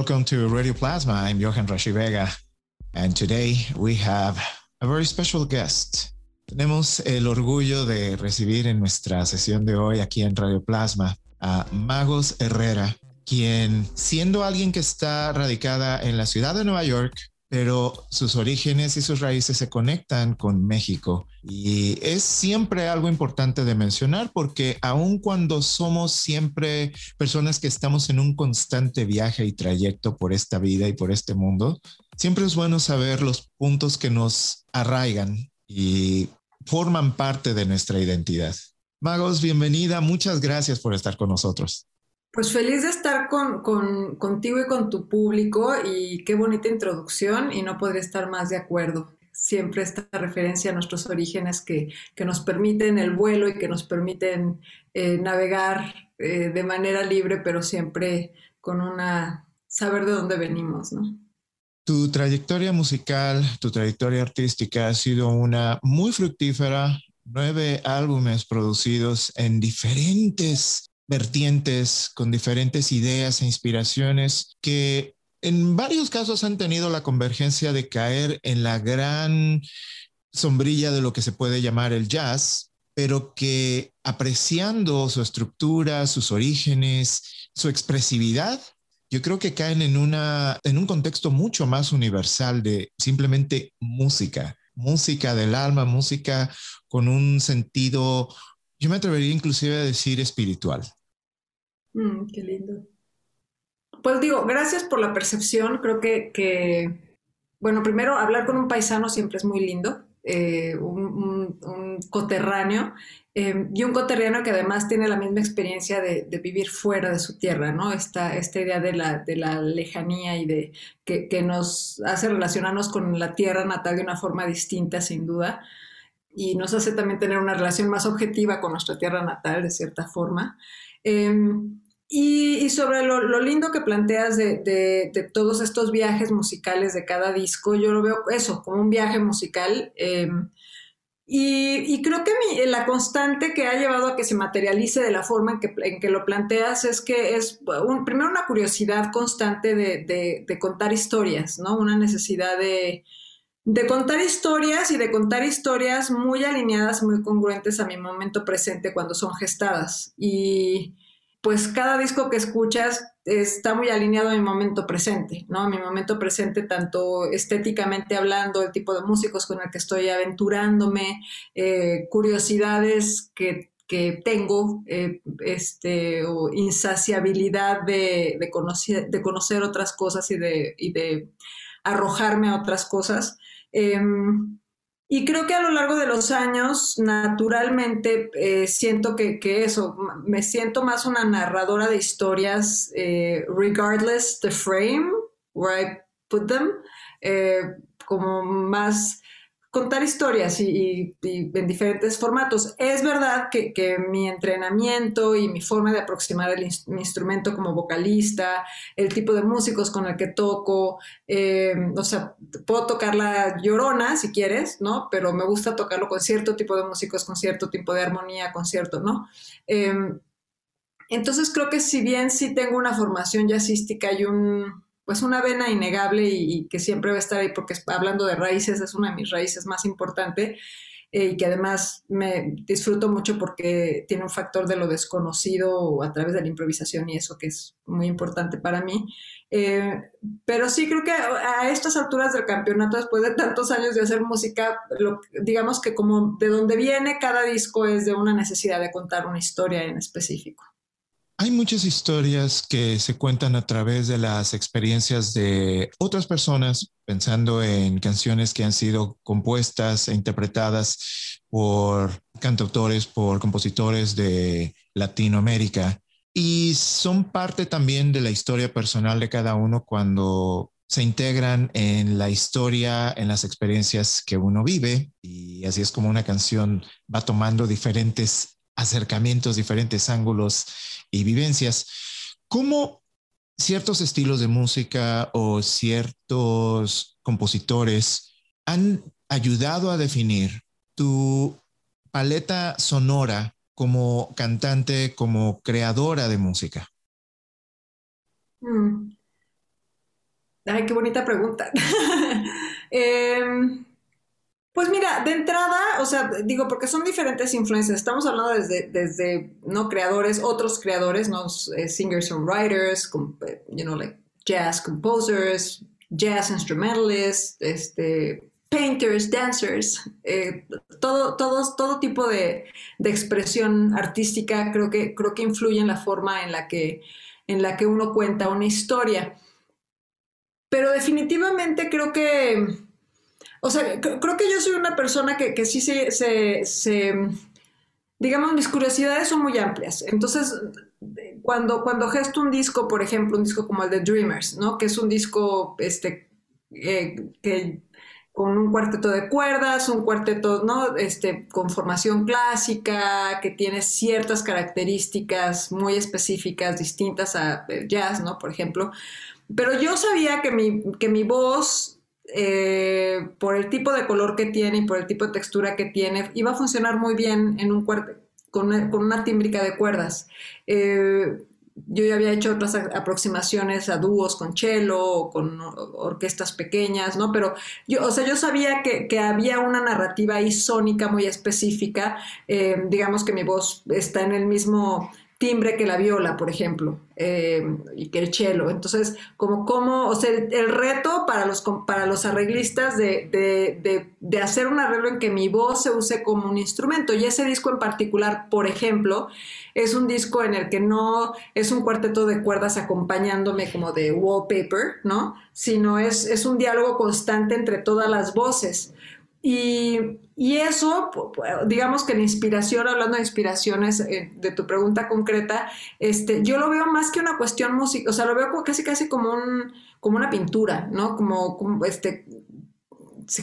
Welcome to Radio Plasma. I'm Johan Rashi Vega, and today we have a very special guest. Tenemos el orgullo de recibir en nuestra sesión de hoy aquí en Radio Plasma a Magos Herrera, quien siendo alguien que está radicada en la ciudad de Nueva York, pero sus orígenes y sus raíces se conectan con México. Y es siempre algo importante de mencionar porque aun cuando somos siempre personas que estamos en un constante viaje y trayecto por esta vida y por este mundo, siempre es bueno saber los puntos que nos arraigan y forman parte de nuestra identidad. Magos, bienvenida. Muchas gracias por estar con nosotros. Pues feliz de estar con, con, contigo y con tu público y qué bonita introducción y no podría estar más de acuerdo. Siempre esta referencia a nuestros orígenes que, que nos permiten el vuelo y que nos permiten eh, navegar eh, de manera libre, pero siempre con una saber de dónde venimos, ¿no? Tu trayectoria musical, tu trayectoria artística ha sido una muy fructífera, nueve álbumes producidos en diferentes vertientes, con diferentes ideas e inspiraciones que en varios casos han tenido la convergencia de caer en la gran sombrilla de lo que se puede llamar el jazz, pero que apreciando su estructura, sus orígenes, su expresividad, yo creo que caen en, una, en un contexto mucho más universal de simplemente música, música del alma, música con un sentido, yo me atrevería inclusive a decir espiritual. Mm, qué lindo. Pues digo, gracias por la percepción. Creo que, bueno, primero hablar con un paisano siempre es muy lindo, eh, un, coterráneo, eh, y un coterráneo que además tiene la misma experiencia de, vivir fuera de su tierra, ¿no? Esta, esta idea de la, de la lejanía y de que, que, nos hace relacionarnos con la tierra natal de una forma distinta, sin duda, y nos hace también tener una relación más objetiva con nuestra tierra natal, de cierta forma. Em, y, sobre lo, lindo que planteas de, todos estos viajes musicales de cada disco, yo lo veo eso, como un viaje musical. Em, y, creo que la constante que ha llevado a que se materialice de la forma en que, en que lo planteas es que es primero una curiosidad constante de, contar historias, ¿no? Una necesidad de, de contar historias y de contar historias muy alineadas, muy congruentes a mi momento presente cuando son gestadas. Y pues cada disco que escuchas está muy alineado a mi momento presente, ¿no? A mi momento presente, tanto estéticamente hablando, el tipo de músicos con el que estoy aventurándome, eh, curiosidades que, tengo, eh, este, o insaciabilidad de, conocer, otras cosas y de arrojarme a otras cosas. Em, y creo que a lo largo de los años, naturalmente, eh, siento que, eso, me siento más una narradora de historias, eh, regardless the frame where I put them, eh, como más contar historias y, en diferentes formatos. Es verdad que, mi entrenamiento y mi forma de aproximar el mi instrumento como vocalista, el tipo de músicos con el que toco, eh, o sea, puedo tocar la llorona si quieres, ¿no? Pero me gusta tocarlo con cierto tipo de músicos, con cierto tipo de armonía, con cierto, ¿no? Em, entonces creo que si bien sí tengo una formación jazzística y un pues una vena innegable y, que siempre va a estar ahí porque hablando de raíces es una de mis raíces más importantes eh, y que además me disfruto mucho porque tiene un factor de lo desconocido a través de la improvisación y eso que es muy importante para mí. Eh, pero sí creo que a estas alturas del campeonato, después de tantos años de hacer música, digamos que como de donde viene cada disco es de una necesidad de contar una historia en específico. Hay muchas historias que se cuentan a través de las experiencias de otras personas, pensando en canciones que han sido compuestas e interpretadas por cantautores, por compositores de Latinoamérica. y son parte también de la historia personal de cada uno cuando se integran en la historia, en las experiencias que uno vive y así es como una canción va tomando diferentes acercamientos, diferentes ángulos y vivencias. ¿Cómo ciertos estilos de música o ciertos compositores han ayudado a definir tu paleta sonora como cantante, como creadora de música? Mm. Ay, qué bonita pregunta. Em, pues mira, de entrada, o sea, digo, porque son diferentes influencias. Estamos hablando desde, desde no creadores, otros creadores, no eh, singers songwriters, eh, you know, like jazz composers, jazz instrumentalists, este, painters, dancers, eh, todo, todos, todo tipo de, de, expresión artística creo que, creo que influye en la forma en la que, en la que uno cuenta una historia. Pero definitivamente creo que o sea, creo que yo soy una persona que, que sí se, se, digamos, mis curiosidades son muy amplias. Entonces, cuando, cuando gesto un disco, por ejemplo, un disco como el de Dreamers, ¿no? Que es un disco, este, eh, que con un cuarteto de cuerdas, un cuarteto, ¿no? Este, con formación clásica, que tiene ciertas características muy específicas, distintas a jazz, ¿no? Por ejemplo. Pero yo sabía que mi, que mi voz eh, por el tipo de color que tiene y por el tipo de textura que tiene, iba a funcionar muy bien en un con, con una tímbrica de cuerdas. Eh, yo ya había hecho otras aproximaciones a dúos con cello o con orquestas pequeñas, ¿no? Pero yo, o sea, yo sabía que, que había una narrativa isónica muy específica. Eh, digamos que mi voz está en el mismo timbre que la viola, por ejemplo, eh, y que el cello. Entonces, como, como o sea, el, reto para los, para los arreglistas de, de, de, hacer un arreglo en que mi voz se use como un instrumento. Y ese disco en particular, por ejemplo, es un disco en el que no es un cuarteto de cuerdas acompañándome como de wallpaper, ¿no? Sino es, es un diálogo constante entre todas las voces. Y, eso, digamos que la inspiración, hablando de inspiraciones eh, de tu pregunta concreta, este, yo lo veo más que una cuestión música, o sea, lo veo casi casi como, un, como una pintura, ¿no? Como, este,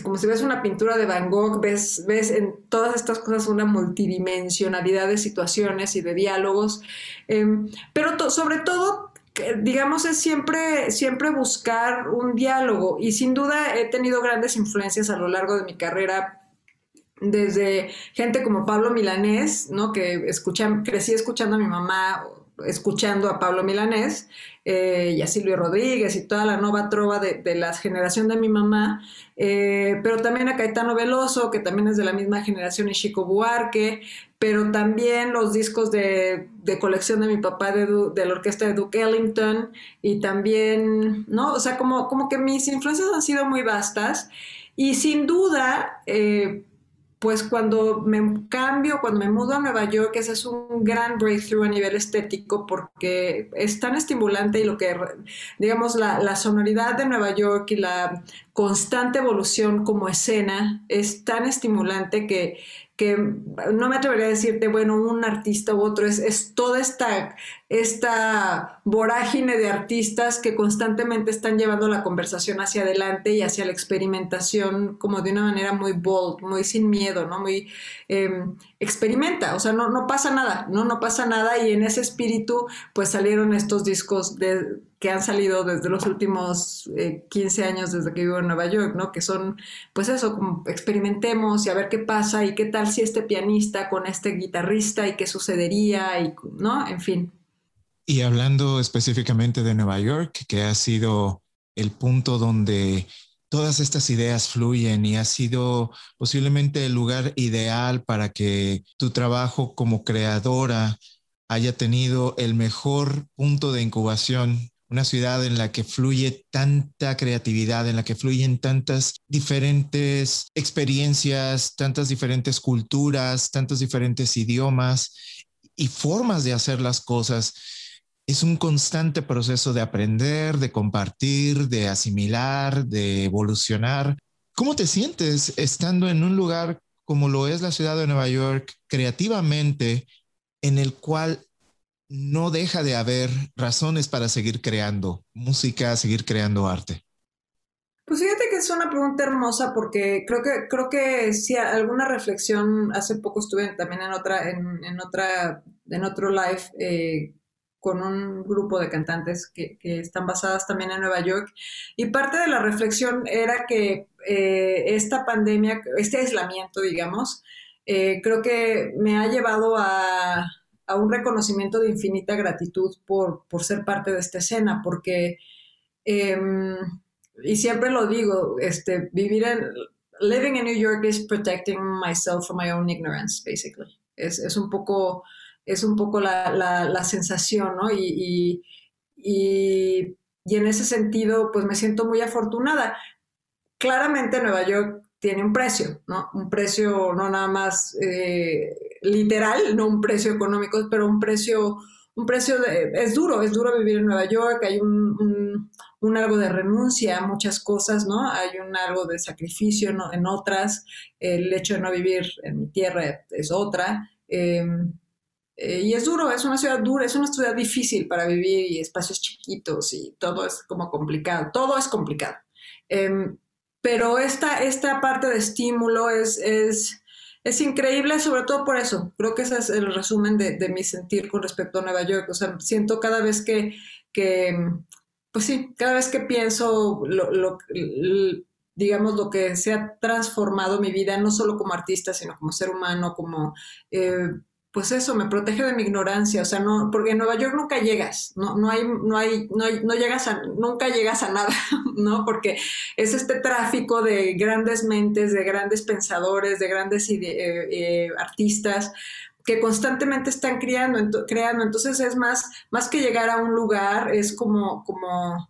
como si ves una pintura de Van Gogh, ves, ves en todas estas cosas una multidimensionalidad de situaciones y de diálogos, em, pero sobre todo digamos, es siempre, siempre buscar un diálogo y sin duda he tenido grandes influencias a lo largo de mi carrera desde gente como Pablo Milanés, ¿no? Que escuché, crecí escuchando a mi mamá, escuchando a Pablo Milanés, eh, y a Silvio Rodríguez y toda la nueva trova de, la generación de mi mamá, eh, pero también a Caetano Veloso, que también es de la misma generación, y Chico Buarque, pero también los discos de, colección de mi papá de, la orquesta de Duke Ellington, y también, ¿no? O sea, como, como que mis influencias han sido muy vastas, y sin duda, eh, pues cuando me cambio, cuando me mudo a Nueva York, ese es un gran breakthrough a nivel estético porque es tan estimulante y lo que, digamos, la, la sonoridad de Nueva York y la constante evolución como escena es tan estimulante que que no me atrevería a decirte, bueno, un artista u otro, es, es toda esta, esta vorágine de artistas que constantemente están llevando la conversación hacia adelante y hacia la experimentación como de una manera muy bold, muy sin miedo, ¿no? Muy em, experimenta, o sea, no, no pasa nada, ¿no? No pasa nada y en ese espíritu pues salieron estos discos de que han salido desde los últimos 15 eh, años desde que vivo en Nueva York, ¿no? Que son, pues eso, experimentemos y a ver qué pasa y qué tal si este pianista con este guitarrista y qué sucedería y, ¿no? En fin. Y hablando específicamente de Nueva York, que ha sido el punto donde todas estas ideas fluyen y ha sido posiblemente el lugar ideal para que tu trabajo como creadora haya tenido el mejor punto de incubación una ciudad en la que fluye tanta creatividad, en la que fluyen tantas diferentes experiencias, tantas diferentes culturas, tantos diferentes idiomas y formas de hacer las cosas. Es un constante proceso de aprender, de compartir, de asimilar, de evolucionar. ¿Cómo te sientes estando en un lugar como lo es la ciudad de Nueva York, creativamente, en el cual no deja de haber razones para seguir creando música, seguir creando arte? Pues fíjate que es una pregunta hermosa porque creo que creo que sí alguna reflexión hace poco estuve también en otra en, en otra en otro live eh, con un grupo de cantantes que, están basadas también en Nueva York y parte de la reflexión era que eh, esta pandemia este aislamiento digamos eh, creo que me ha llevado a, a, un reconocimiento de infinita gratitud por, por ser parte de esta escena porque em, y siempre lo digo, este, vivir en, living in New York is protecting myself from my own ignorance, basically. Es, es un poco, es un poco la, la, la sensación, ¿no? Y, y, y, y, en ese sentido, pues me siento muy afortunada. Claramente Nueva York tiene un precio, ¿no? Un precio no nada más eh, literal, no un precio económico, pero un precio un precio de, es duro, es duro vivir en Nueva York, hay un, algo de renuncia a muchas cosas, ¿no? Hay un algo de sacrificio en otras, el hecho de no vivir en mi tierra es otra. Em, eh, y es duro, es una ciudad dura, es una ciudad difícil para vivir y espacios chiquitos y todo es como complicado, todo es complicado. Em, pero esta, esta parte de estímulo es, es es increíble, sobre todo por eso. Creo que ese es el resumen de, mi sentir con respecto a Nueva York. O sea, siento cada vez que, pues sí, cada vez que pienso lo, digamos, lo que se ha transformado mi vida, no solo como artista, sino como ser humano, como eh, pues eso, me protege de mi ignorancia, o sea, no, porque en Nueva York nunca llegas, no, no hay, no hay, no, no llegas a, nunca llegas a nada, ¿no? Porque es este tráfico de grandes mentes, de grandes pensadores, de grandes eh, eh, artistas que constantemente están creando, creando, entonces es más, más que llegar a un lugar, es como, como,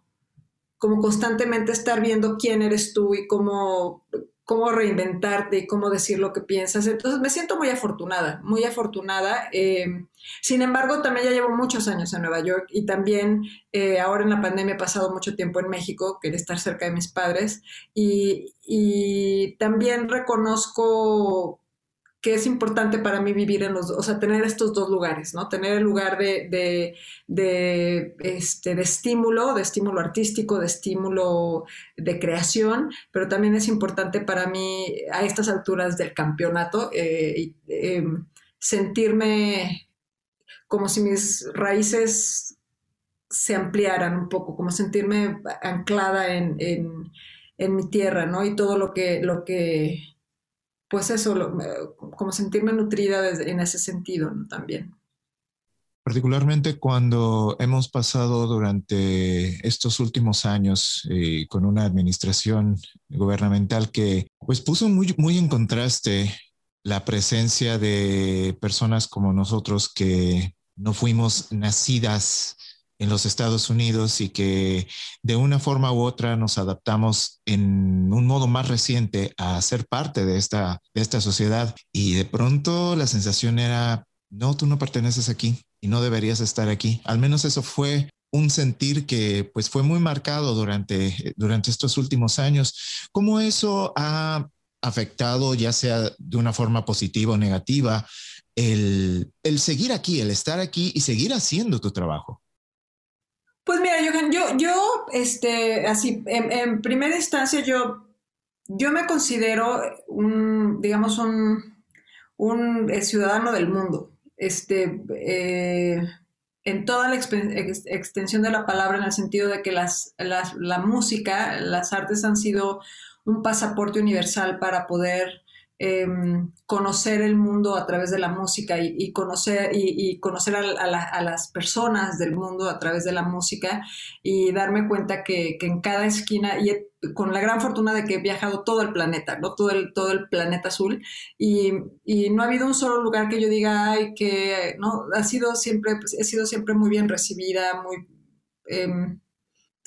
como constantemente estar viendo quién eres tú y cómo cómo reinventarte y cómo decir lo que piensas. Entonces me siento muy afortunada, muy afortunada. Eh, sin embargo, también ya llevo muchos años en Nueva York y también eh, ahora en la pandemia he pasado mucho tiempo en México, quería estar cerca de mis padres y, y también reconozco que es importante para mí vivir en los, o sea, tener estos dos lugares, ¿no? Tener el lugar de, de, este, de estímulo, de estímulo artístico, de estímulo de creación, pero también es importante para mí a estas alturas del campeonato eh, eh, sentirme como si mis raíces se ampliaran un poco, como sentirme anclada en, en, en mi tierra, ¿no? Y todo lo que, lo que pues eso, como sentirme nutrida en ese sentido también. Particularmente cuando hemos pasado durante estos últimos años eh, con una administración gubernamental que pues puso muy, muy en contraste la presencia de personas como nosotros que no fuimos nacidas en los Estados Unidos y que de una forma u otra nos adaptamos en un modo más reciente a ser parte de esta, de esta sociedad. Y de pronto la sensación era, no, tú no perteneces aquí y no deberías estar aquí. Al menos eso fue un sentir que pues fue muy marcado durante, durante estos últimos años. ¿Cómo eso ha afectado, ya sea de una forma positiva o negativa, el, el seguir aquí, el estar aquí y seguir haciendo tu trabajo? Pues mira, Johan, yo, yo, este, así, en, primera instancia, yo, yo me considero un, digamos, un, un eh, ciudadano del mundo. Este, eh, en toda la extensión de la palabra, en el sentido de que las, las, la música, las artes han sido un pasaporte universal para poder Em, conocer el mundo a través de la música y, conocer, y, conocer a, las personas del mundo a través de la música y darme cuenta que, en cada esquina, y con la gran fortuna de que he viajado todo el planeta, ¿no? todo, el, todo el planeta azul, y, no ha habido un solo lugar que yo diga, ay, que no, ha sido siempre, pues, he sido siempre muy bien recibida, muy... Eh,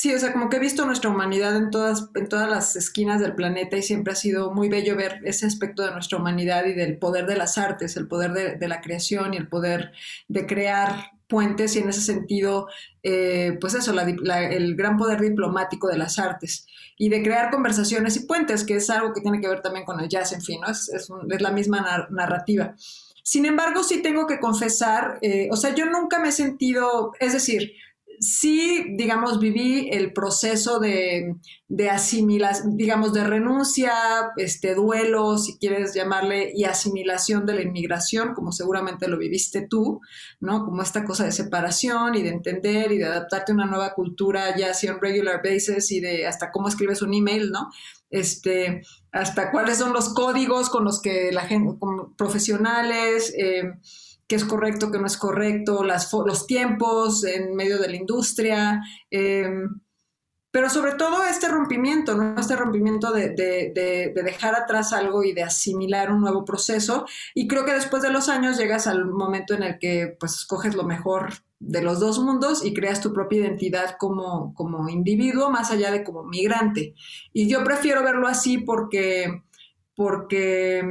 Sí, o sea, como que he visto nuestra humanidad en todas, en todas las esquinas del planeta y siempre ha sido muy bello ver ese aspecto de nuestra humanidad y del poder de las artes, el poder de, la creación y el poder de crear puentes y en ese sentido, eh, pues eso, el gran poder diplomático de las artes y de crear conversaciones y puentes, que es algo que tiene que ver también con el jazz, en fin, ¿no? es, es, la misma narrativa. sin embargo, sí tengo que confesar, eh, o sea, yo nunca me he sentido, es decir, sí, digamos, viví el proceso de, de asimilación, digamos, de renuncia, este duelo, si quieres llamarle, y asimilación de la inmigración, como seguramente lo viviste tú, ¿no? Como esta cosa de separación y de entender y de adaptarte a una nueva cultura ya así on regular basis y de hasta cómo escribes un email, ¿no? Este, hasta cuáles son los códigos con los que la gente, profesionales, eh, qué es correcto, qué no es correcto, los tiempos en medio de la industria, em, pero sobre todo este rompimiento, ¿no? este rompimiento de, dejar atrás algo y de asimilar un nuevo proceso. Y creo que después de los años llegas al momento en el que pues escoges lo mejor de los dos mundos y creas tu propia identidad como, como individuo, más allá de como migrante. Y yo prefiero verlo así porque, porque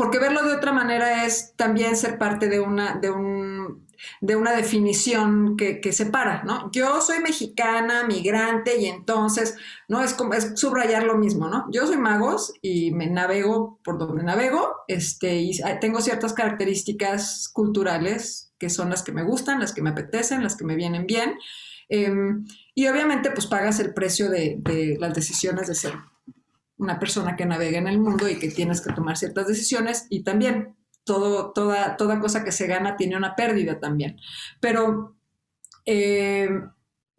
porque verlo de otra manera es también ser parte de una, de un, de una definición que, que, separa, ¿no? Yo soy mexicana, migrante, y entonces, ¿no? Es, como, es subrayar lo mismo, ¿no? Yo soy magos y me navego por donde navego, este, y tengo ciertas características culturales que son las que me gustan, las que me apetecen, las que me vienen bien. Em, y obviamente, pues pagas el precio de, de las decisiones de ser una persona que navega en el mundo y que tienes que tomar ciertas decisiones y también todo, toda, toda cosa que se gana tiene una pérdida también. Pero, eh,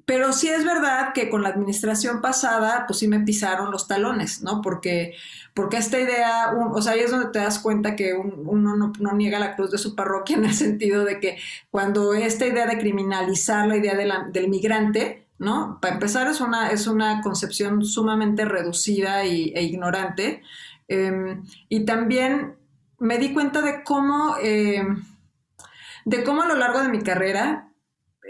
pero sí es verdad que con la administración pasada, pues sí me pisaron los talones, ¿no? Porque, porque esta idea, o sea, ahí es donde te das cuenta que uno no, no, niega la cruz de su parroquia en el sentido de que cuando esta idea de criminalizar la idea del migrante, ¿no? Para empezar, es una, es una concepción sumamente reducida y, e ignorante. Em, y también me di cuenta de cómo, em, de cómo a lo largo de mi carrera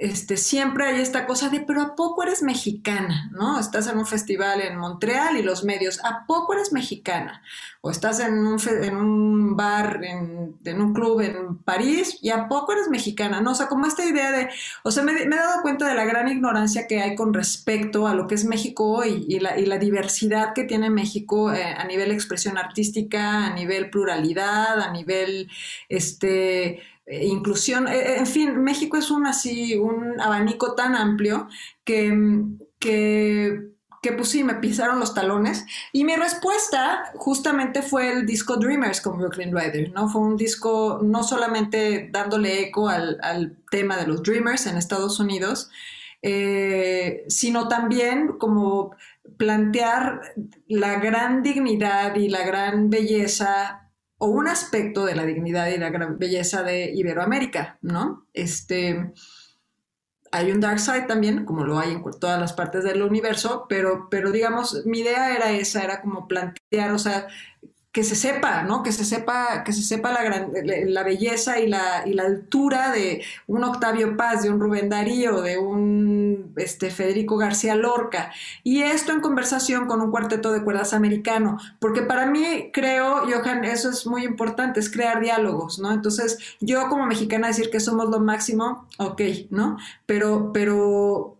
este, siempre hay esta cosa de, pero ¿a poco eres mexicana? ¿No? Estás en un festival en Montreal y los medios, ¿a poco eres mexicana? O estás en un, en un bar, en, un club en París y ¿a poco eres mexicana? ¿No? O sea, como esta idea de, o sea, me, he dado cuenta de la gran ignorancia que hay con respecto a lo que es México hoy y la, y la diversidad que tiene México eh, a nivel expresión artística, a nivel pluralidad, a nivel, este, eh, inclusión, eh, eh, en fin, México es un así, un abanico tan amplio que, que, que pues sí, me pisaron los talones. Y mi respuesta justamente fue el disco Dreamers con Brooklyn Rider, ¿no? Fue un disco no solamente dándole eco al, al tema de los Dreamers en Estados Unidos, sino también como plantear la gran dignidad y la gran belleza o un aspecto de la dignidad y la belleza de Iberoamérica, ¿no? Este, hay un dark side también, como lo hay en todas las partes del universo, pero, pero digamos, mi idea era esa, era como plantear, o sea, que se sepa, ¿no? Que se sepa, que se sepa la, gran, la belleza y la, y la, altura de un Octavio Paz, de un Rubén Darío, de un este, Federico García Lorca. Y esto en conversación con un cuarteto de cuerdas americano, porque para mí creo, Johan, eso es muy importante, es crear diálogos, ¿no? Entonces, yo como mexicana decir que somos lo máximo, ok, ¿no? Pero, pero,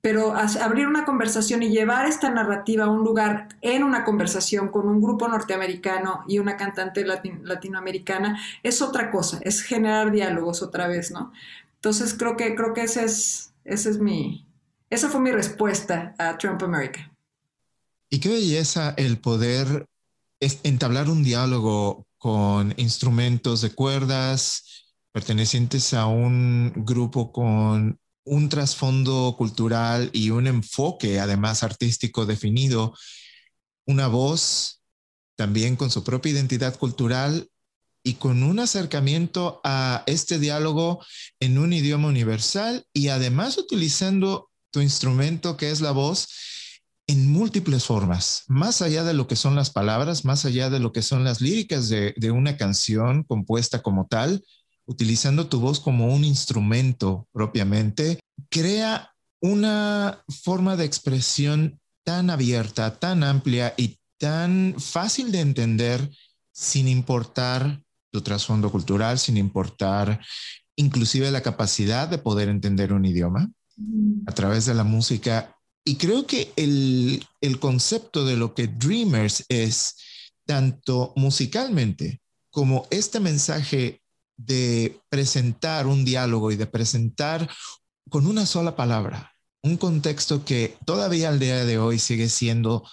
pero abrir una conversación y llevar esta narrativa a un lugar en una conversación con un grupo norteamericano y una cantante latinoamericana es otra cosa, es generar diálogos otra vez, ¿no? Entonces creo que creo que ese es ese es mi esa fue mi respuesta a Trump America. Y qué belleza el poder entablar un diálogo con instrumentos de cuerdas pertenecientes a un grupo con un trasfondo cultural y un enfoque además artístico definido, una voz también con su propia identidad cultural y con un acercamiento a este diálogo en un idioma universal y además utilizando tu instrumento que es la voz en múltiples formas, más allá de lo que son las palabras, más allá de lo que son las líricas de, de una canción compuesta como tal, utilizando tu voz como un instrumento propiamente, crea una forma de expresión tan abierta, tan amplia y tan fácil de entender sin importar trasfondo cultural, sin importar inclusive la capacidad de poder entender un idioma a través de la música. Y creo que el, el concepto de lo que Dreamers es, tanto musicalmente como este mensaje de presentar un diálogo y de presentar con una sola palabra un contexto que todavía al día de hoy sigue siendo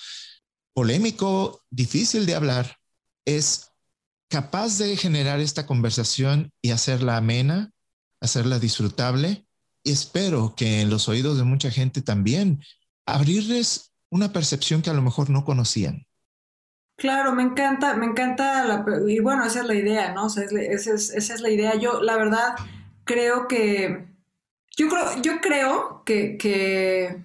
polémico, difícil de hablar, es capaz de generar esta conversación y hacerla amena, hacerla disfrutable. Y espero que en los oídos de mucha gente también abrirles una percepción que a lo mejor no conocían. Claro, me encanta, me encanta, y bueno, esa es la idea, ¿no? esa, es, la idea. Yo, la verdad, creo que, yo creo, yo creo que, que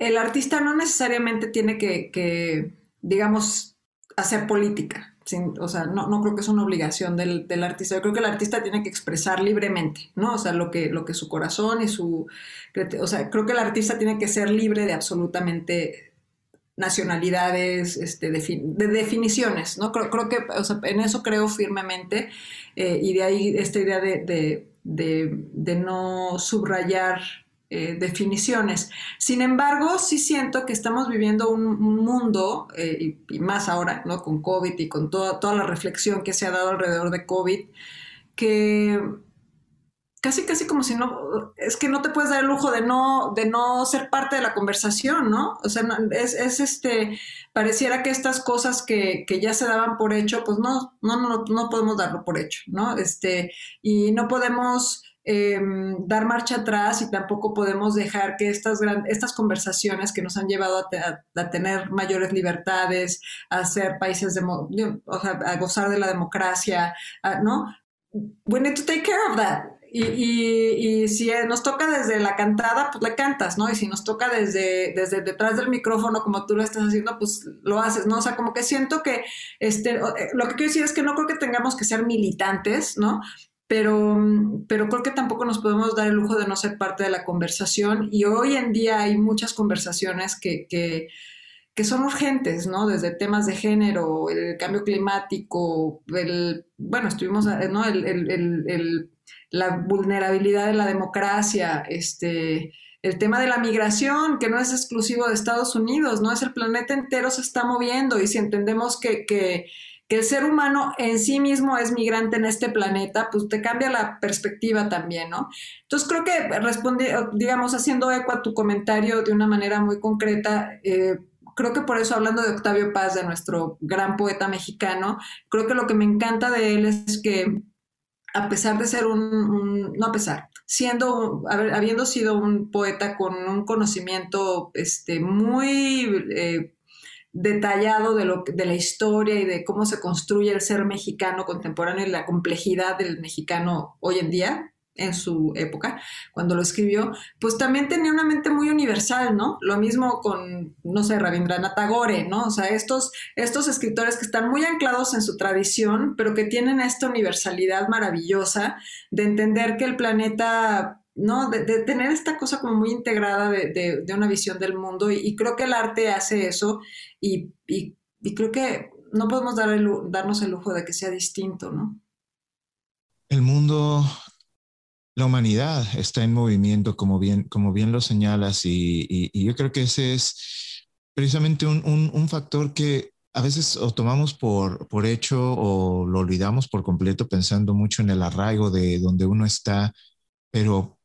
el artista no necesariamente tiene que, que digamos, hacer política o sea, no, no, creo que es una obligación del, del, artista. Yo creo que el artista tiene que expresar libremente, ¿no? O sea, lo que, lo que su corazón y su... O sea, creo que el artista tiene que ser libre de absolutamente nacionalidades, este, de definiciones, ¿no? Creo, que, o sea, en eso creo firmemente eh, y de ahí esta idea de, de, de, de no subrayar eh, definiciones. Sin embargo, sí siento que estamos viviendo un, mundo, eh, y, más ahora, ¿no? Con COVID y con toda, toda la reflexión que se ha dado alrededor de COVID, que casi, casi como si no, es que no te puedes dar el lujo de no, de no ser parte de la conversación, ¿no? O sea, es, es este, pareciera que estas cosas que, que, ya se daban por hecho, pues no, no, no, no podemos darlo por hecho, ¿no? Este, y no podemos Em, dar marcha atrás y tampoco podemos dejar que estas, estas conversaciones que nos han llevado a, tener mayores libertades, a ser países, de, o sea, a gozar de la democracia, ¿no? We need to take care of that. Y, y, si nos toca desde la cantada, pues la cantas, ¿no? Y si nos toca desde, desde detrás del micrófono, como tú lo estás haciendo, pues lo haces, ¿no? O sea, como que siento que, este, eh, lo que quiero decir es que no creo que tengamos que ser militantes, ¿no? Pero, pero creo que tampoco nos podemos dar el lujo de no ser parte de la conversación y hoy en día hay muchas conversaciones que, que, son urgentes, ¿no? Desde temas de género, el cambio climático, el, bueno, estuvimos, ¿no? El, el, el, la vulnerabilidad de la democracia, este, el tema de la migración, que no es exclusivo de Estados Unidos, ¿no? Es el planeta entero se está moviendo y si entendemos que, que que el ser humano en sí mismo es migrante en este planeta, pues te cambia la perspectiva también, ¿no? Entonces creo que respondí, digamos, haciendo eco a tu comentario de una manera muy concreta, eh, creo que por eso hablando de Octavio Paz, de nuestro gran poeta mexicano, creo que lo que me encanta de él es que a pesar de ser un, no a pesar, siendo, habiendo sido un poeta con un conocimiento este, muy eh, detallado de, lo, de la historia y de cómo se construye el ser mexicano contemporáneo y la complejidad del mexicano hoy en día, en su época, cuando lo escribió, pues también tenía una mente muy universal, ¿no? Lo mismo con, no sé, Rabindranath Tagore, ¿no? O sea, estos, estos escritores que están muy anclados en su tradición, pero que tienen esta universalidad maravillosa de entender que el planeta ¿no? De, tener esta cosa como muy integrada de, una visión del mundo y, creo que el arte hace eso y, creo que no podemos dar darnos el lujo de que sea distinto, ¿no? El mundo, la humanidad está en movimiento, como bien, como bien lo señalas, y, yo creo que ese es precisamente un, un, factor que a veces o tomamos por, por hecho o lo olvidamos por completo pensando mucho en el arraigo de donde uno está, pero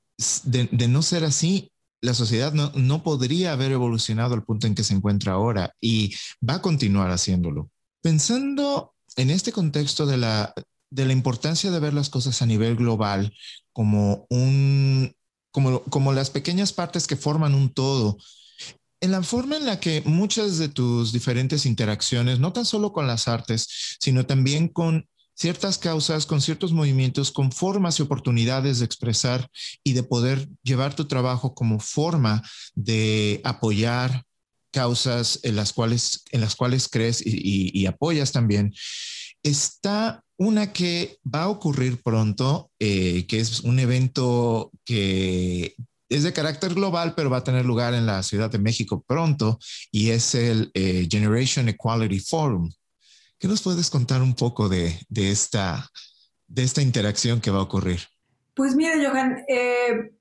de, no ser así, la sociedad no, no, podría haber evolucionado al punto en que se encuentra ahora y va a continuar haciéndolo. Pensando en este contexto de la, de la importancia de ver las cosas a nivel global como, un, como, como las pequeñas partes que forman un todo, en la forma en la que muchas de tus diferentes interacciones, no tan solo con las artes, sino también con ciertas causas, con ciertos movimientos, con formas y oportunidades de expresar y de poder llevar tu trabajo como forma de apoyar causas en las cuales, en las cuales crees y, apoyas también. Está una que va a ocurrir pronto, eh, que es un evento que es de carácter global, pero va a tener lugar en la Ciudad de México pronto, y es el eh, Generation Equality Forum. ¿Qué nos puedes contar un poco de, esta, interacción que va a ocurrir? Pues mira, Johan, eh,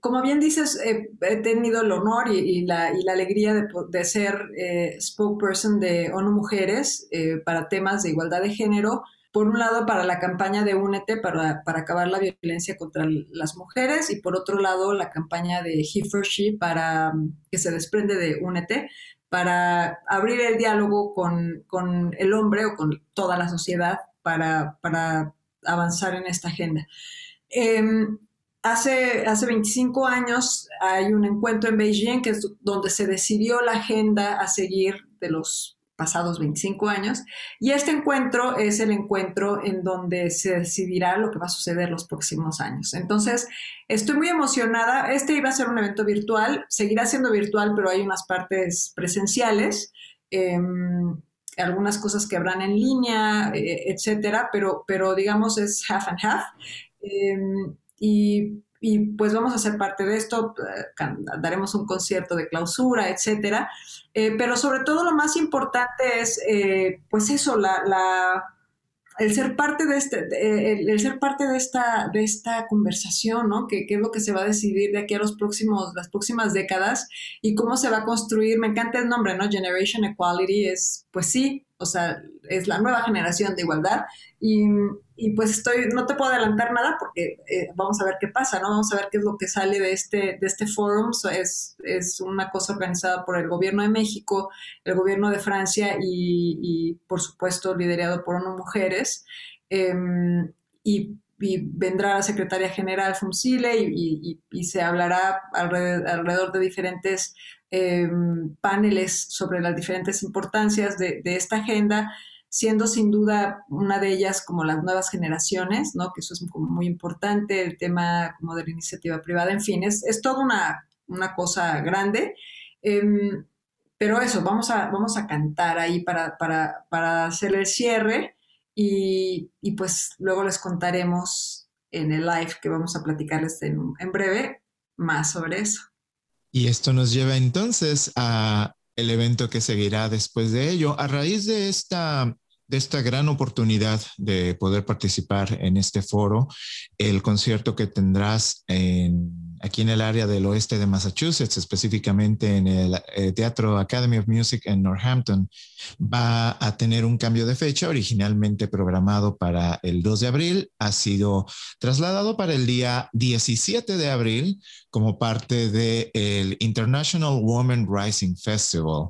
como bien dices, eh, he tenido el honor y, la, alegría de, ser eh, spokesperson de ONU Mujeres para temas de igualdad de género por un lado para la campaña de Únete para, para acabar la violencia contra las mujeres y por otro lado la campaña de He for She para que se desprende de Únete para abrir el diálogo con, con el hombre o con toda la sociedad para, para avanzar en esta agenda. Em, hace, hace 25 años hay un encuentro en Beijing que es donde se decidió la agenda a seguir de los pasados 25 años. Y este encuentro es el encuentro en donde se decidirá lo que va a suceder los próximos años. Entonces, estoy muy emocionada. Este iba a ser un evento virtual, seguirá siendo virtual, pero hay unas partes presenciales. Em, algunas cosas que habrán en línea, eh, etcétera, pero, pero digamos es half and half. Em, y y pues vamos a ser parte de esto, daremos un concierto de clausura, etcétera. Eh, pero sobre todo lo más importante es, eh, pues eso, la, el ser parte de este, el, ser parte de esta, de esta conversación, ¿no? Que, es lo que se va a decidir de aquí a los próximos, las próximas décadas y cómo se va a construir. Me encanta el nombre, ¿no? Generation Equality es, pues sí, o sea, es la nueva generación de igualdad y y pues estoy, no te puedo adelantar nada porque eh, vamos a ver qué pasa, ¿no? Vamos a ver qué es lo que sale de este, de este forum. es, es una cosa organizada por el gobierno de México, el gobierno de Francia y, por supuesto liderado por ONU Mujeres. Em, y, vendrá la secretaria general Fumsile y, se hablará alrededor, de diferentes em, paneles sobre las diferentes importancias de, esta agenda siendo sin duda una de ellas como las nuevas generaciones, ¿no? que eso es muy importante, el tema como de la iniciativa privada, en fin, es, es toda una, una cosa grande. Em, pero eso, vamos a, vamos a cantar ahí para, para, para hacer el cierre y, y, pues luego les contaremos en el live que vamos a platicarles en, en breve más sobre eso. Y esto nos lleva entonces a el evento que seguirá después de ello. A raíz de esta, de esta gran oportunidad de poder participar en este foro, el concierto que tendrás en aquí en el área del oeste de Massachusetts, específicamente en el eh, Teatro Academy of Music en Northampton, va a tener un cambio de fecha, originalmente programado para el 2 de abril, ha sido trasladado para el día 17 de abril como parte del International Women Rising Festival.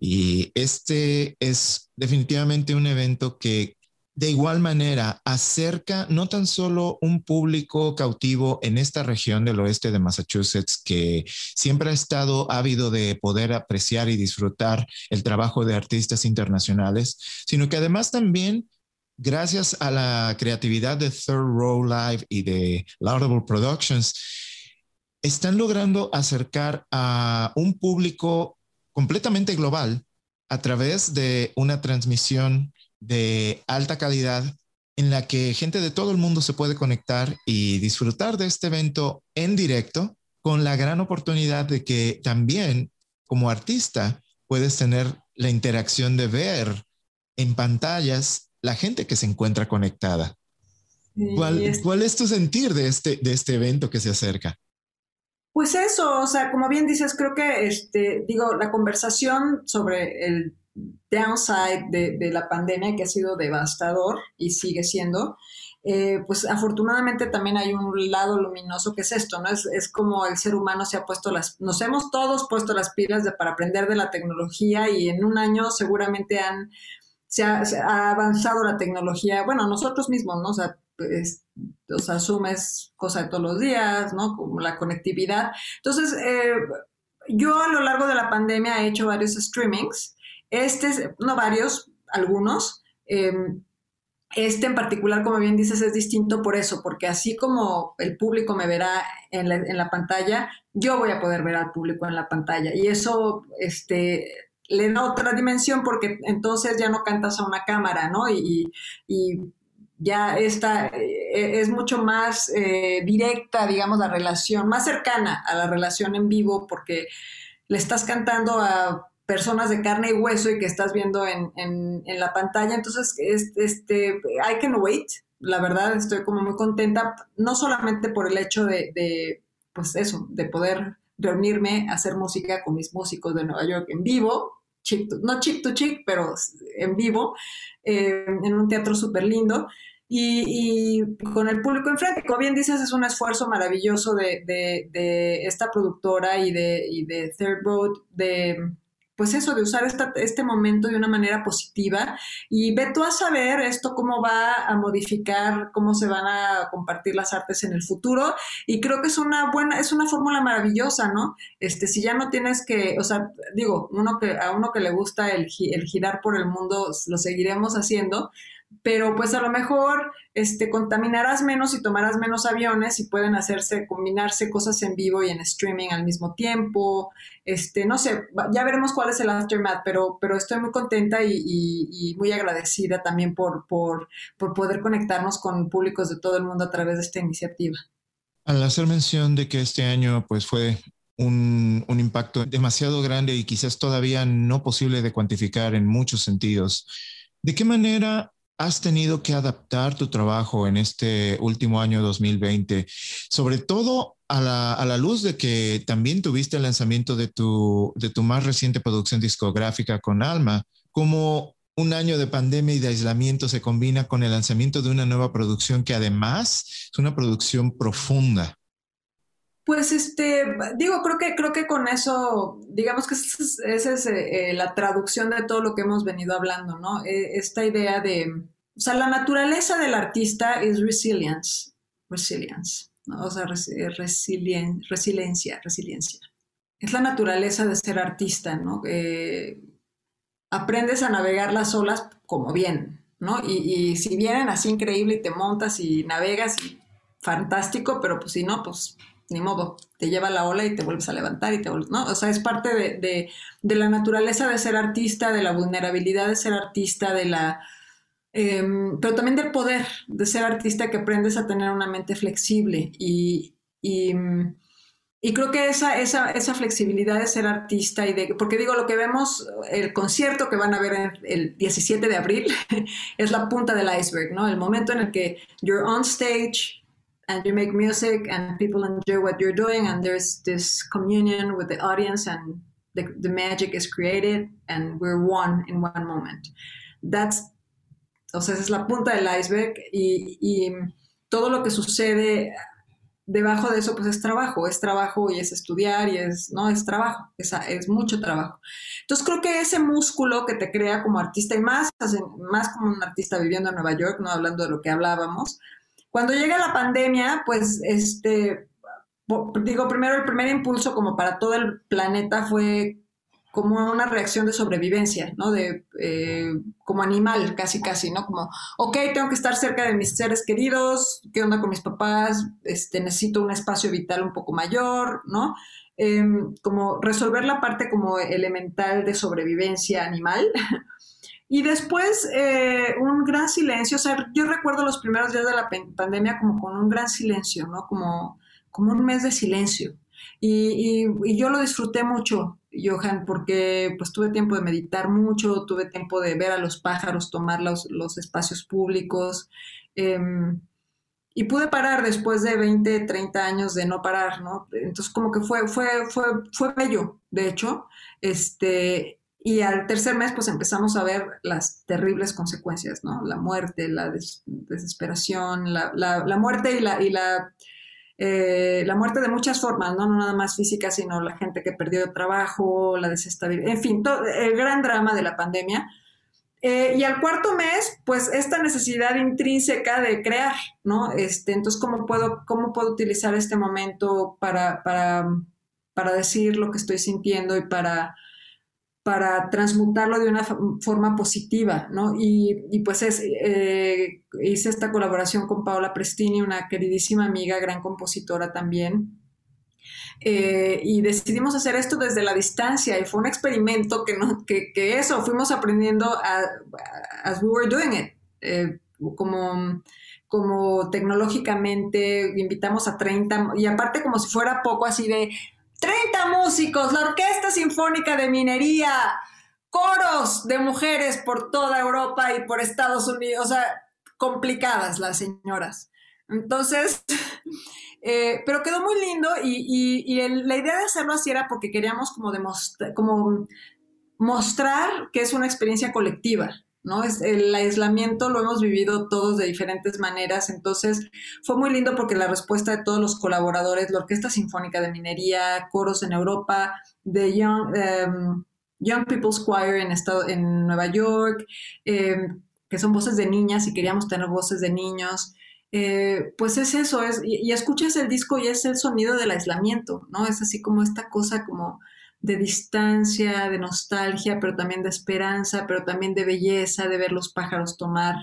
Y este es definitivamente un evento que de igual manera acerca no tan solo un público cautivo en esta región del oeste de Massachusetts que siempre ha estado ávido de poder apreciar y disfrutar el trabajo de artistas internacionales, sino que además también gracias a la creatividad de Third Row Live y de Laudable Productions, están logrando acercar a un público completamente global a través de una transmisión de alta calidad en la que gente de todo el mundo se puede conectar y disfrutar de este evento en directo con la gran oportunidad de que también como artista puedes tener la interacción de ver en pantallas la gente que se encuentra conectada. ¿Cuál, es... ¿Cuál, es... tu sentir de este, de este evento que se acerca? Pues eso, o sea, como bien dices, creo que, este, digo, la conversación sobre el downside de, la pandemia que ha sido devastador y sigue siendo, eh, pues afortunadamente también hay un lado luminoso que es esto, ¿no? Es, como el ser humano se ha puesto las, nos hemos todos puesto las pilas de, para aprender de la tecnología y en un año seguramente han, se ha, avanzado la tecnología, bueno, nosotros mismos, ¿no? O sea, pues, o sea, Zoom es cosa de todos los días, ¿no? Como la conectividad. Entonces, eh, yo a lo largo de la pandemia he hecho varios streamings este, no varios, algunos. Em, este en particular, como bien dices, es distinto por eso, porque así como el público me verá en la, pantalla, yo voy a poder ver al público en la pantalla. Y eso este, le da otra dimensión porque entonces ya no cantas a una cámara, ¿no? Y, ya está, eh, es mucho más eh, directa, digamos, la relación, más cercana a la relación en vivo porque le estás cantando a personas de carne y hueso y que estás viendo en, la pantalla. Entonces, este, I can wait. La verdad, estoy como muy contenta, no solamente por el hecho de, pues eso, de poder reunirme, hacer música con mis músicos de Nueva York en vivo, chick no chick to chick, pero en vivo, eh, en un teatro súper lindo. Y, con el público enfrente. Como bien dices, es un esfuerzo maravilloso de, de, esta productora y de, y de Third Road de pues eso, de usar este momento de una manera positiva y ve tú a saber esto cómo va a modificar, cómo se van a compartir las artes en el futuro y creo que es una buena, es una fórmula maravillosa, ¿no? Este, si ya no tienes que, o sea, digo, uno que, a uno que le gusta el, el girar por el mundo, lo seguiremos haciendo, pero pues a lo mejor este, contaminarás menos y tomarás menos aviones y pueden hacerse, combinarse cosas en vivo y en streaming al mismo tiempo. Este, no sé, ya veremos cuál es el aftermath, pero, pero estoy muy contenta y, muy agradecida también por, por, por poder conectarnos con públicos de todo el mundo a través de esta iniciativa. Al hacer mención de que este año pues fue un, un, impacto demasiado grande y quizás todavía no posible de cuantificar en muchos sentidos. ¿De qué manera has tenido que adaptar tu trabajo en este último año 2020, sobre todo a la, luz de que también tuviste el lanzamiento de tu, de tu más reciente producción discográfica con Alma, como un año de pandemia y de aislamiento se combina con el lanzamiento de una nueva producción que además es una producción profunda. Pues este, digo, creo que, creo que con eso, digamos que esa es, eh, la traducción de todo lo que hemos venido hablando, ¿no? E, esta idea de, o sea, la naturaleza del artista es resilience, resilience, ¿no? O sea, eh, resiliencia, resiliencia. Es la naturaleza de ser artista, ¿no? aprendes a navegar las olas como bien, ¿no? Y, y si vienen así increíble y te montas y navegas y fantástico, pero pues si no, pues ni modo, te lleva la ola y te vuelves a levantar y te vuelves, ¿no? O sea, es parte de, la naturaleza de ser artista, de la vulnerabilidad de ser artista, de la... Em, pero también del poder de ser artista que aprendes a tener una mente flexible y, y, creo que esa, esa, esa, flexibilidad de ser artista y de, porque digo, lo que vemos, el concierto que van a ver el 17 de abril es la punta del iceberg, ¿no? El momento en el que you're on stage, and you make music and people enjoy what you're doing and there's this communion with the audience and the, the magic is created and we're one in one moment. That's, o sea, esa es la punta del iceberg y, todo lo que sucede debajo de eso pues es trabajo, es trabajo y es estudiar y es, no, es trabajo, es, es, mucho trabajo. Entonces creo que ese músculo que te crea como artista y más, más como un artista viviendo en Nueva York, no hablando de lo que hablábamos, cuando llega la pandemia, pues, este, digo, primero el primer impulso como para todo el planeta fue como una reacción de sobrevivencia, ¿no? De, eh, como animal, casi, casi, ¿no? Como, ok, tengo que estar cerca de mis seres queridos, ¿qué onda con mis papás? Este, necesito un espacio vital un poco mayor, ¿no? Em, como resolver la parte como elemental de sobrevivencia animal. Y después eh, un gran silencio, o sea, yo recuerdo los primeros días de la pandemia como con un gran silencio, ¿no? Como, como un mes de silencio. Y, yo lo disfruté mucho, Johan, porque pues tuve tiempo de meditar mucho, tuve tiempo de ver a los pájaros, tomar los, los espacios públicos. Em, y pude parar después de 20, 30 años de no parar, ¿no? Entonces como que fue, fue, fue, fue bello, de hecho. Este, y al tercer mes, pues empezamos a ver las terribles consecuencias, ¿no? La muerte, la desesperación, la, la, muerte y la, y la, eh, la muerte de muchas formas, ¿no? No nada más física, sino la gente que perdió trabajo, la desestabilidad, en fin, todo, el gran drama de la pandemia. Eh, y al cuarto mes, pues esta necesidad intrínseca de crear, ¿no? Este, entonces, ¿cómo puedo, cómo puedo utilizar este momento para, para, para decir lo que estoy sintiendo y para para transmutarlo de una forma positiva, ¿no? Y, pues es, eh, hice esta colaboración con Paola Prestini, una queridísima amiga, gran compositora también, eh, y decidimos hacer esto desde la distancia y fue un experimento que, no, que, eso, fuimos aprendiendo a, as we were doing it, eh, como, como tecnológicamente invitamos a 30 y aparte como si fuera poco así de 30 músicos, la Orquesta Sinfónica de Minería, coros de mujeres por toda Europa y por Estados Unidos, o sea, complicadas las señoras. Entonces, eh, pero quedó muy lindo y, la idea de hacerlo así era porque queríamos como demostrar, como mostrar que es una experiencia colectiva, ¿no? Es, el aislamiento lo hemos vivido todos de diferentes maneras, entonces fue muy lindo porque la respuesta de todos los colaboradores, la Orquesta Sinfónica de Minería, coros en Europa, de Young, em, People's Choir en Nueva York, em, que son voces de niñas y queríamos tener voces de niños. Eh, pues es eso, es, y, y, escuchas el disco y es el sonido del aislamiento, ¿no? Es así como esta cosa como de distancia, de nostalgia, pero también de esperanza, pero también de belleza, de ver los pájaros tomar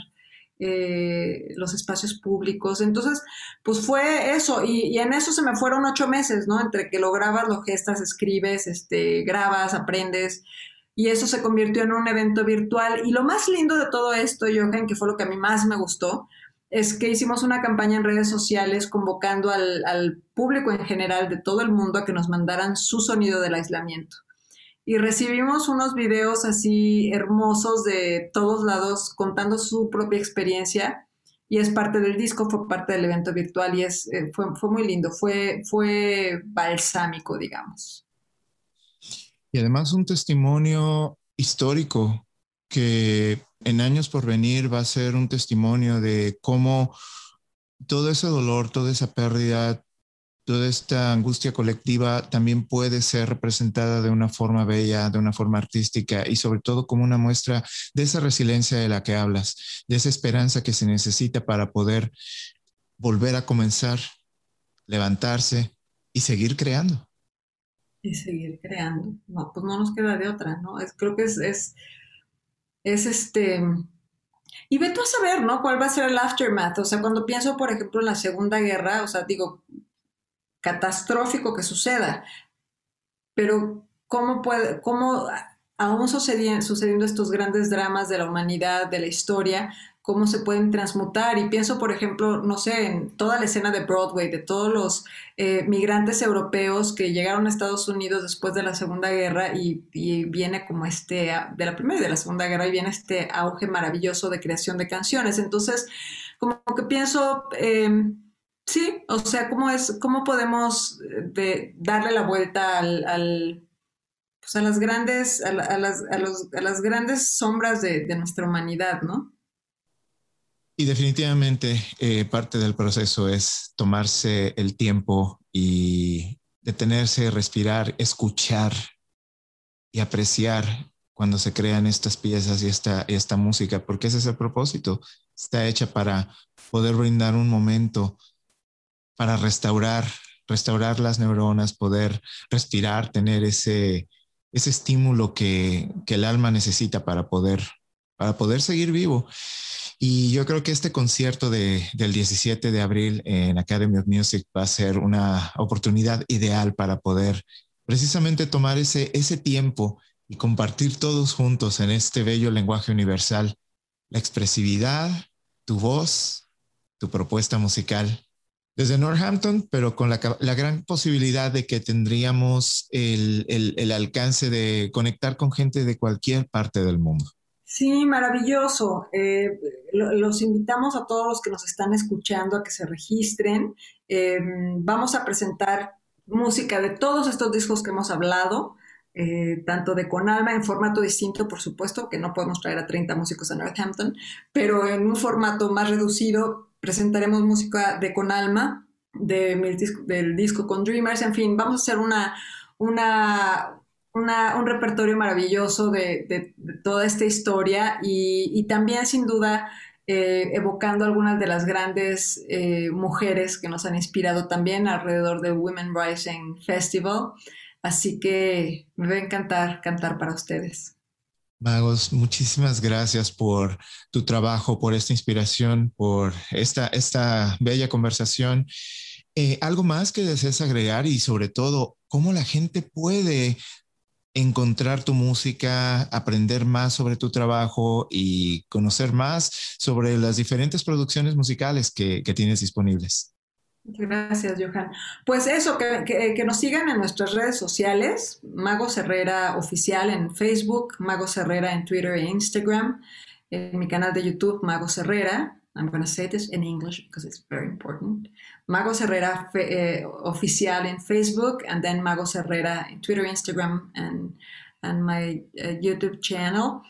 eh, los espacios públicos. Entonces, pues fue eso, y, en eso se me fueron ocho meses, ¿no? Entre que lo grabas, lo gestas, escribes, este, grabas, aprendes, y eso se convirtió en un evento virtual. Y lo más lindo de todo esto, Johan, que fue lo que a mí más me gustó, es que hicimos una campaña en redes sociales convocando al, público en general de todo el mundo a que nos mandaran su sonido del aislamiento. Y recibimos unos videos así hermosos de todos lados contando su propia experiencia y es parte del disco, fue parte del evento virtual y es, eh, fue, fue muy lindo, fue, fue balsámico, digamos. Y además un testimonio histórico que en años por venir va a ser un testimonio de cómo todo ese dolor, toda esa pérdida, toda esta angustia colectiva también puede ser representada de una forma bella, de una forma artística y sobre todo como una muestra de esa resiliencia de la que hablas, de esa esperanza que se necesita para poder volver a comenzar, levantarse y seguir creando. Y seguir creando. No, pues no nos queda de otra, ¿no? Creo que es es este... Y ve tú a saber, ¿no? ¿Cuál va a ser el aftermath? O sea, cuando pienso, por ejemplo, en la Segunda Guerra, o sea, digo, catastrófico que suceda, pero ¿cómo puede, cómo aún sucediendo estos grandes dramas de la humanidad, de la historia, cómo se pueden transmutar. Y pienso, por ejemplo, no sé, en toda la escena de Broadway, de todos los eh, migrantes europeos que llegaron a Estados Unidos después de la Segunda Guerra y, viene como este, de la Primera y de la Segunda Guerra, y viene este auge maravilloso de creación de canciones. Entonces, como que pienso... Em, sí, o sea, ¿cómo es, cómo podemos eh, darle la vuelta al, a las grandes, sombras de, nuestra humanidad, ¿no? Y definitivamente eh, parte del proceso es tomarse el tiempo y detenerse, respirar, escuchar y apreciar cuando se crean estas piezas y esta, esta música, porque ese es el propósito. Está hecha para poder brindar un momento para restaurar, restaurar las neuronas, poder respirar, tener ese, ese estímulo que, que el alma necesita para poder, para poder seguir vivo. Y yo creo que este concierto de, del 17 de abril en Academy of Music va a ser una oportunidad ideal para poder precisamente tomar ese, ese tiempo y compartir todos juntos en este bello lenguaje universal la expresividad, tu voz, tu propuesta musical desde Northampton, pero con la, la gran posibilidad de que tendríamos el, el alcance de conectar con gente de cualquier parte del mundo. Sí, maravilloso. Eh, los invitamos a todos los que nos están escuchando a que se registren. Eh, vamos a presentar música de todos estos discos que hemos hablado, eh, tanto de Con Alma en formato distinto, por supuesto, que no podemos traer a 30 músicos a Northampton, pero en un formato más reducido presentaremos música de Con Alma, de, del disco con Dreamers, en fin, vamos a hacer una, una, un repertorio maravilloso de, toda esta historia y, también sin duda eh, evocando algunas de las grandes eh, mujeres que nos han inspirado también alrededor del Women Rising Festival. Así que me va a encantar cantar para ustedes. Magos, muchísimas gracias por tu trabajo, por esta inspiración, por esta, esta bella conversación. Eh, ¿Algo más que desees agregar y sobre todo, cómo la gente puede encontrar tu música, aprender más sobre tu trabajo y conocer más sobre las diferentes producciones musicales que, tienes disponibles. Gracias, Johan. Pues eso, que, nos sigan en nuestras redes sociales, Mago Herrera Oficial en Facebook, Mago Herrera en Twitter e Instagram, en mi canal de YouTube, Mago Herrera. I'm going to say this in English because it's very important. Magos Herrera eh, oficial en Facebook, and then Magos Herrera en Twitter, Instagram, and and my uh, YouTube channel.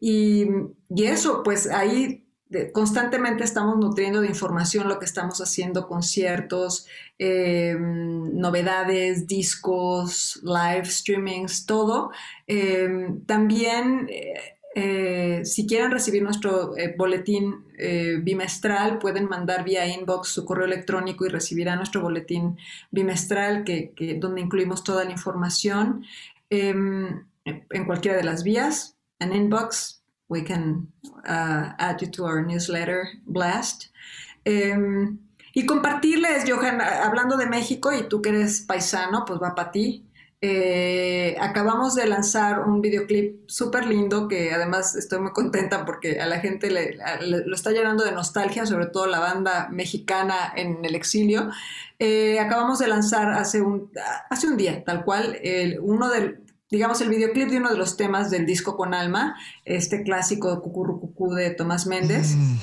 Y, y, eso, pues ahí constantemente estamos nutriendo de información lo que estamos haciendo, conciertos, eh, novedades, discos, live streamings, todo. Eh, también, eh, si quieren recibir nuestro boletín bimestral, pueden mandar vía inbox su correo electrónico y recibirán nuestro boletín bimestral, que, donde incluimos toda la información em, en cualquiera de las vías, en inbox, we can uh, add you to our newsletter blast. Em, y compartirles, Johan, hablando de México y tú que eres paisano, pues va para ti. Eh, acabamos de lanzar un videoclip súper lindo que además estoy muy contenta porque a la gente le, lo está llenando de nostalgia, sobre todo la banda mexicana en el exilio. Eh, acabamos de lanzar hace un, hace un día, tal cual, el, uno del digamos, el videoclip de uno de los temas del disco con alma, este clásico Cucurrucucú de Tomás Méndez. Mm.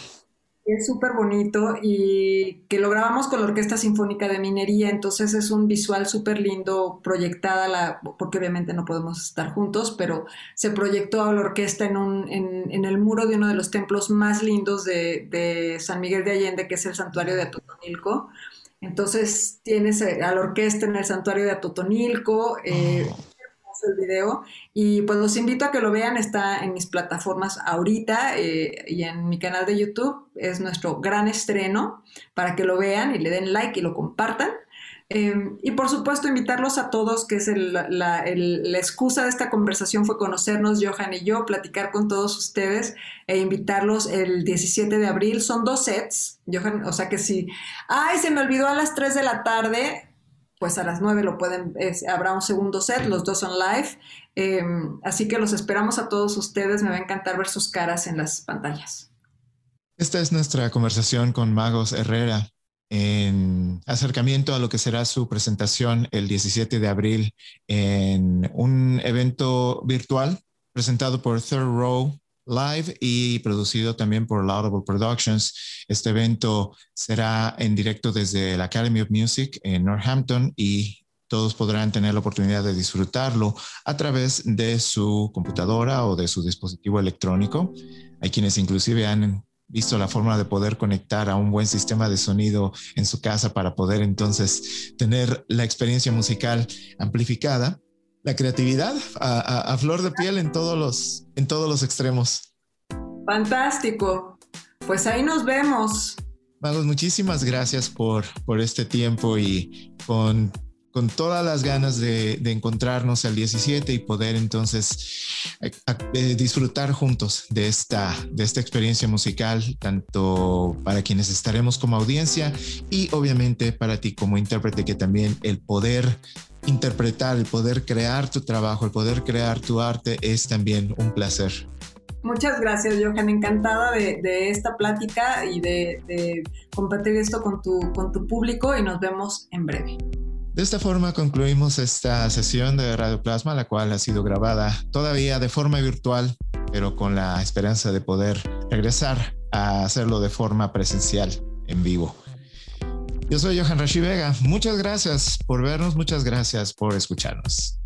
Es súper bonito y que lo grabamos con la Orquesta Sinfónica de Minería, entonces es un visual súper lindo, proyectada, la, porque obviamente no podemos estar juntos, pero se proyectó a la orquesta en, un, en, en el muro de uno de los templos más lindos de, de, San Miguel de Allende, que es el santuario de Atotonilco. Entonces tienes a la orquesta en el santuario de Atotonilco. Eh, oh el video y pues los invito a que lo vean, está en mis plataformas ahorita eh, y en mi canal de YouTube, es nuestro gran estreno para que lo vean y le den like y lo compartan. Em, y por supuesto invitarlos a todos, que es la, excusa de esta conversación fue conocernos, Johan y yo, platicar con todos ustedes e invitarlos el 17 de abril. Son dos sets, Johan, o sea que si, ay, se me olvidó a las 3 de la tarde, pues a las 9 lo pueden, habrá un segundo set, los dos son live. Em, así que los esperamos a todos ustedes, me va a encantar ver sus caras en las pantallas. Esta es nuestra conversación con Magos Herrera en acercamiento a lo que será su presentación el 17 de abril en un evento virtual presentado por Third Row Live y producido también por Laudable Productions. Este evento será en directo desde la Academy of Music en Northampton y todos podrán tener la oportunidad de disfrutarlo a través de su computadora o de su dispositivo electrónico. Hay quienes inclusive han visto la forma de poder conectar a un buen sistema de sonido en su casa para poder entonces tener la experiencia musical amplificada la creatividad a, flor de piel en todos los, en todos los extremos. Fantástico. Pues ahí nos vemos. Magos, muchísimas gracias por, por este tiempo y con, con todas las ganas de, encontrarnos el 17 y poder entonces eh, disfrutar juntos de esta, de esta experiencia musical, tanto para quienes estaremos como audiencia y obviamente para ti como intérprete, que también el poder interpretar, el poder crear tu trabajo, el poder crear tu arte es también un placer. Muchas gracias, Johan. Encantada de, esta plática y de, compartir esto con tu, con tu público y nos vemos en breve. De esta forma concluimos esta sesión de Radio Plasma, la cual ha sido grabada todavía de forma virtual, pero con la esperanza de poder regresar a hacerlo de forma presencial en vivo. Yo soy Johan Rashi Vega. Muchas gracias por vernos, muchas gracias por escucharnos.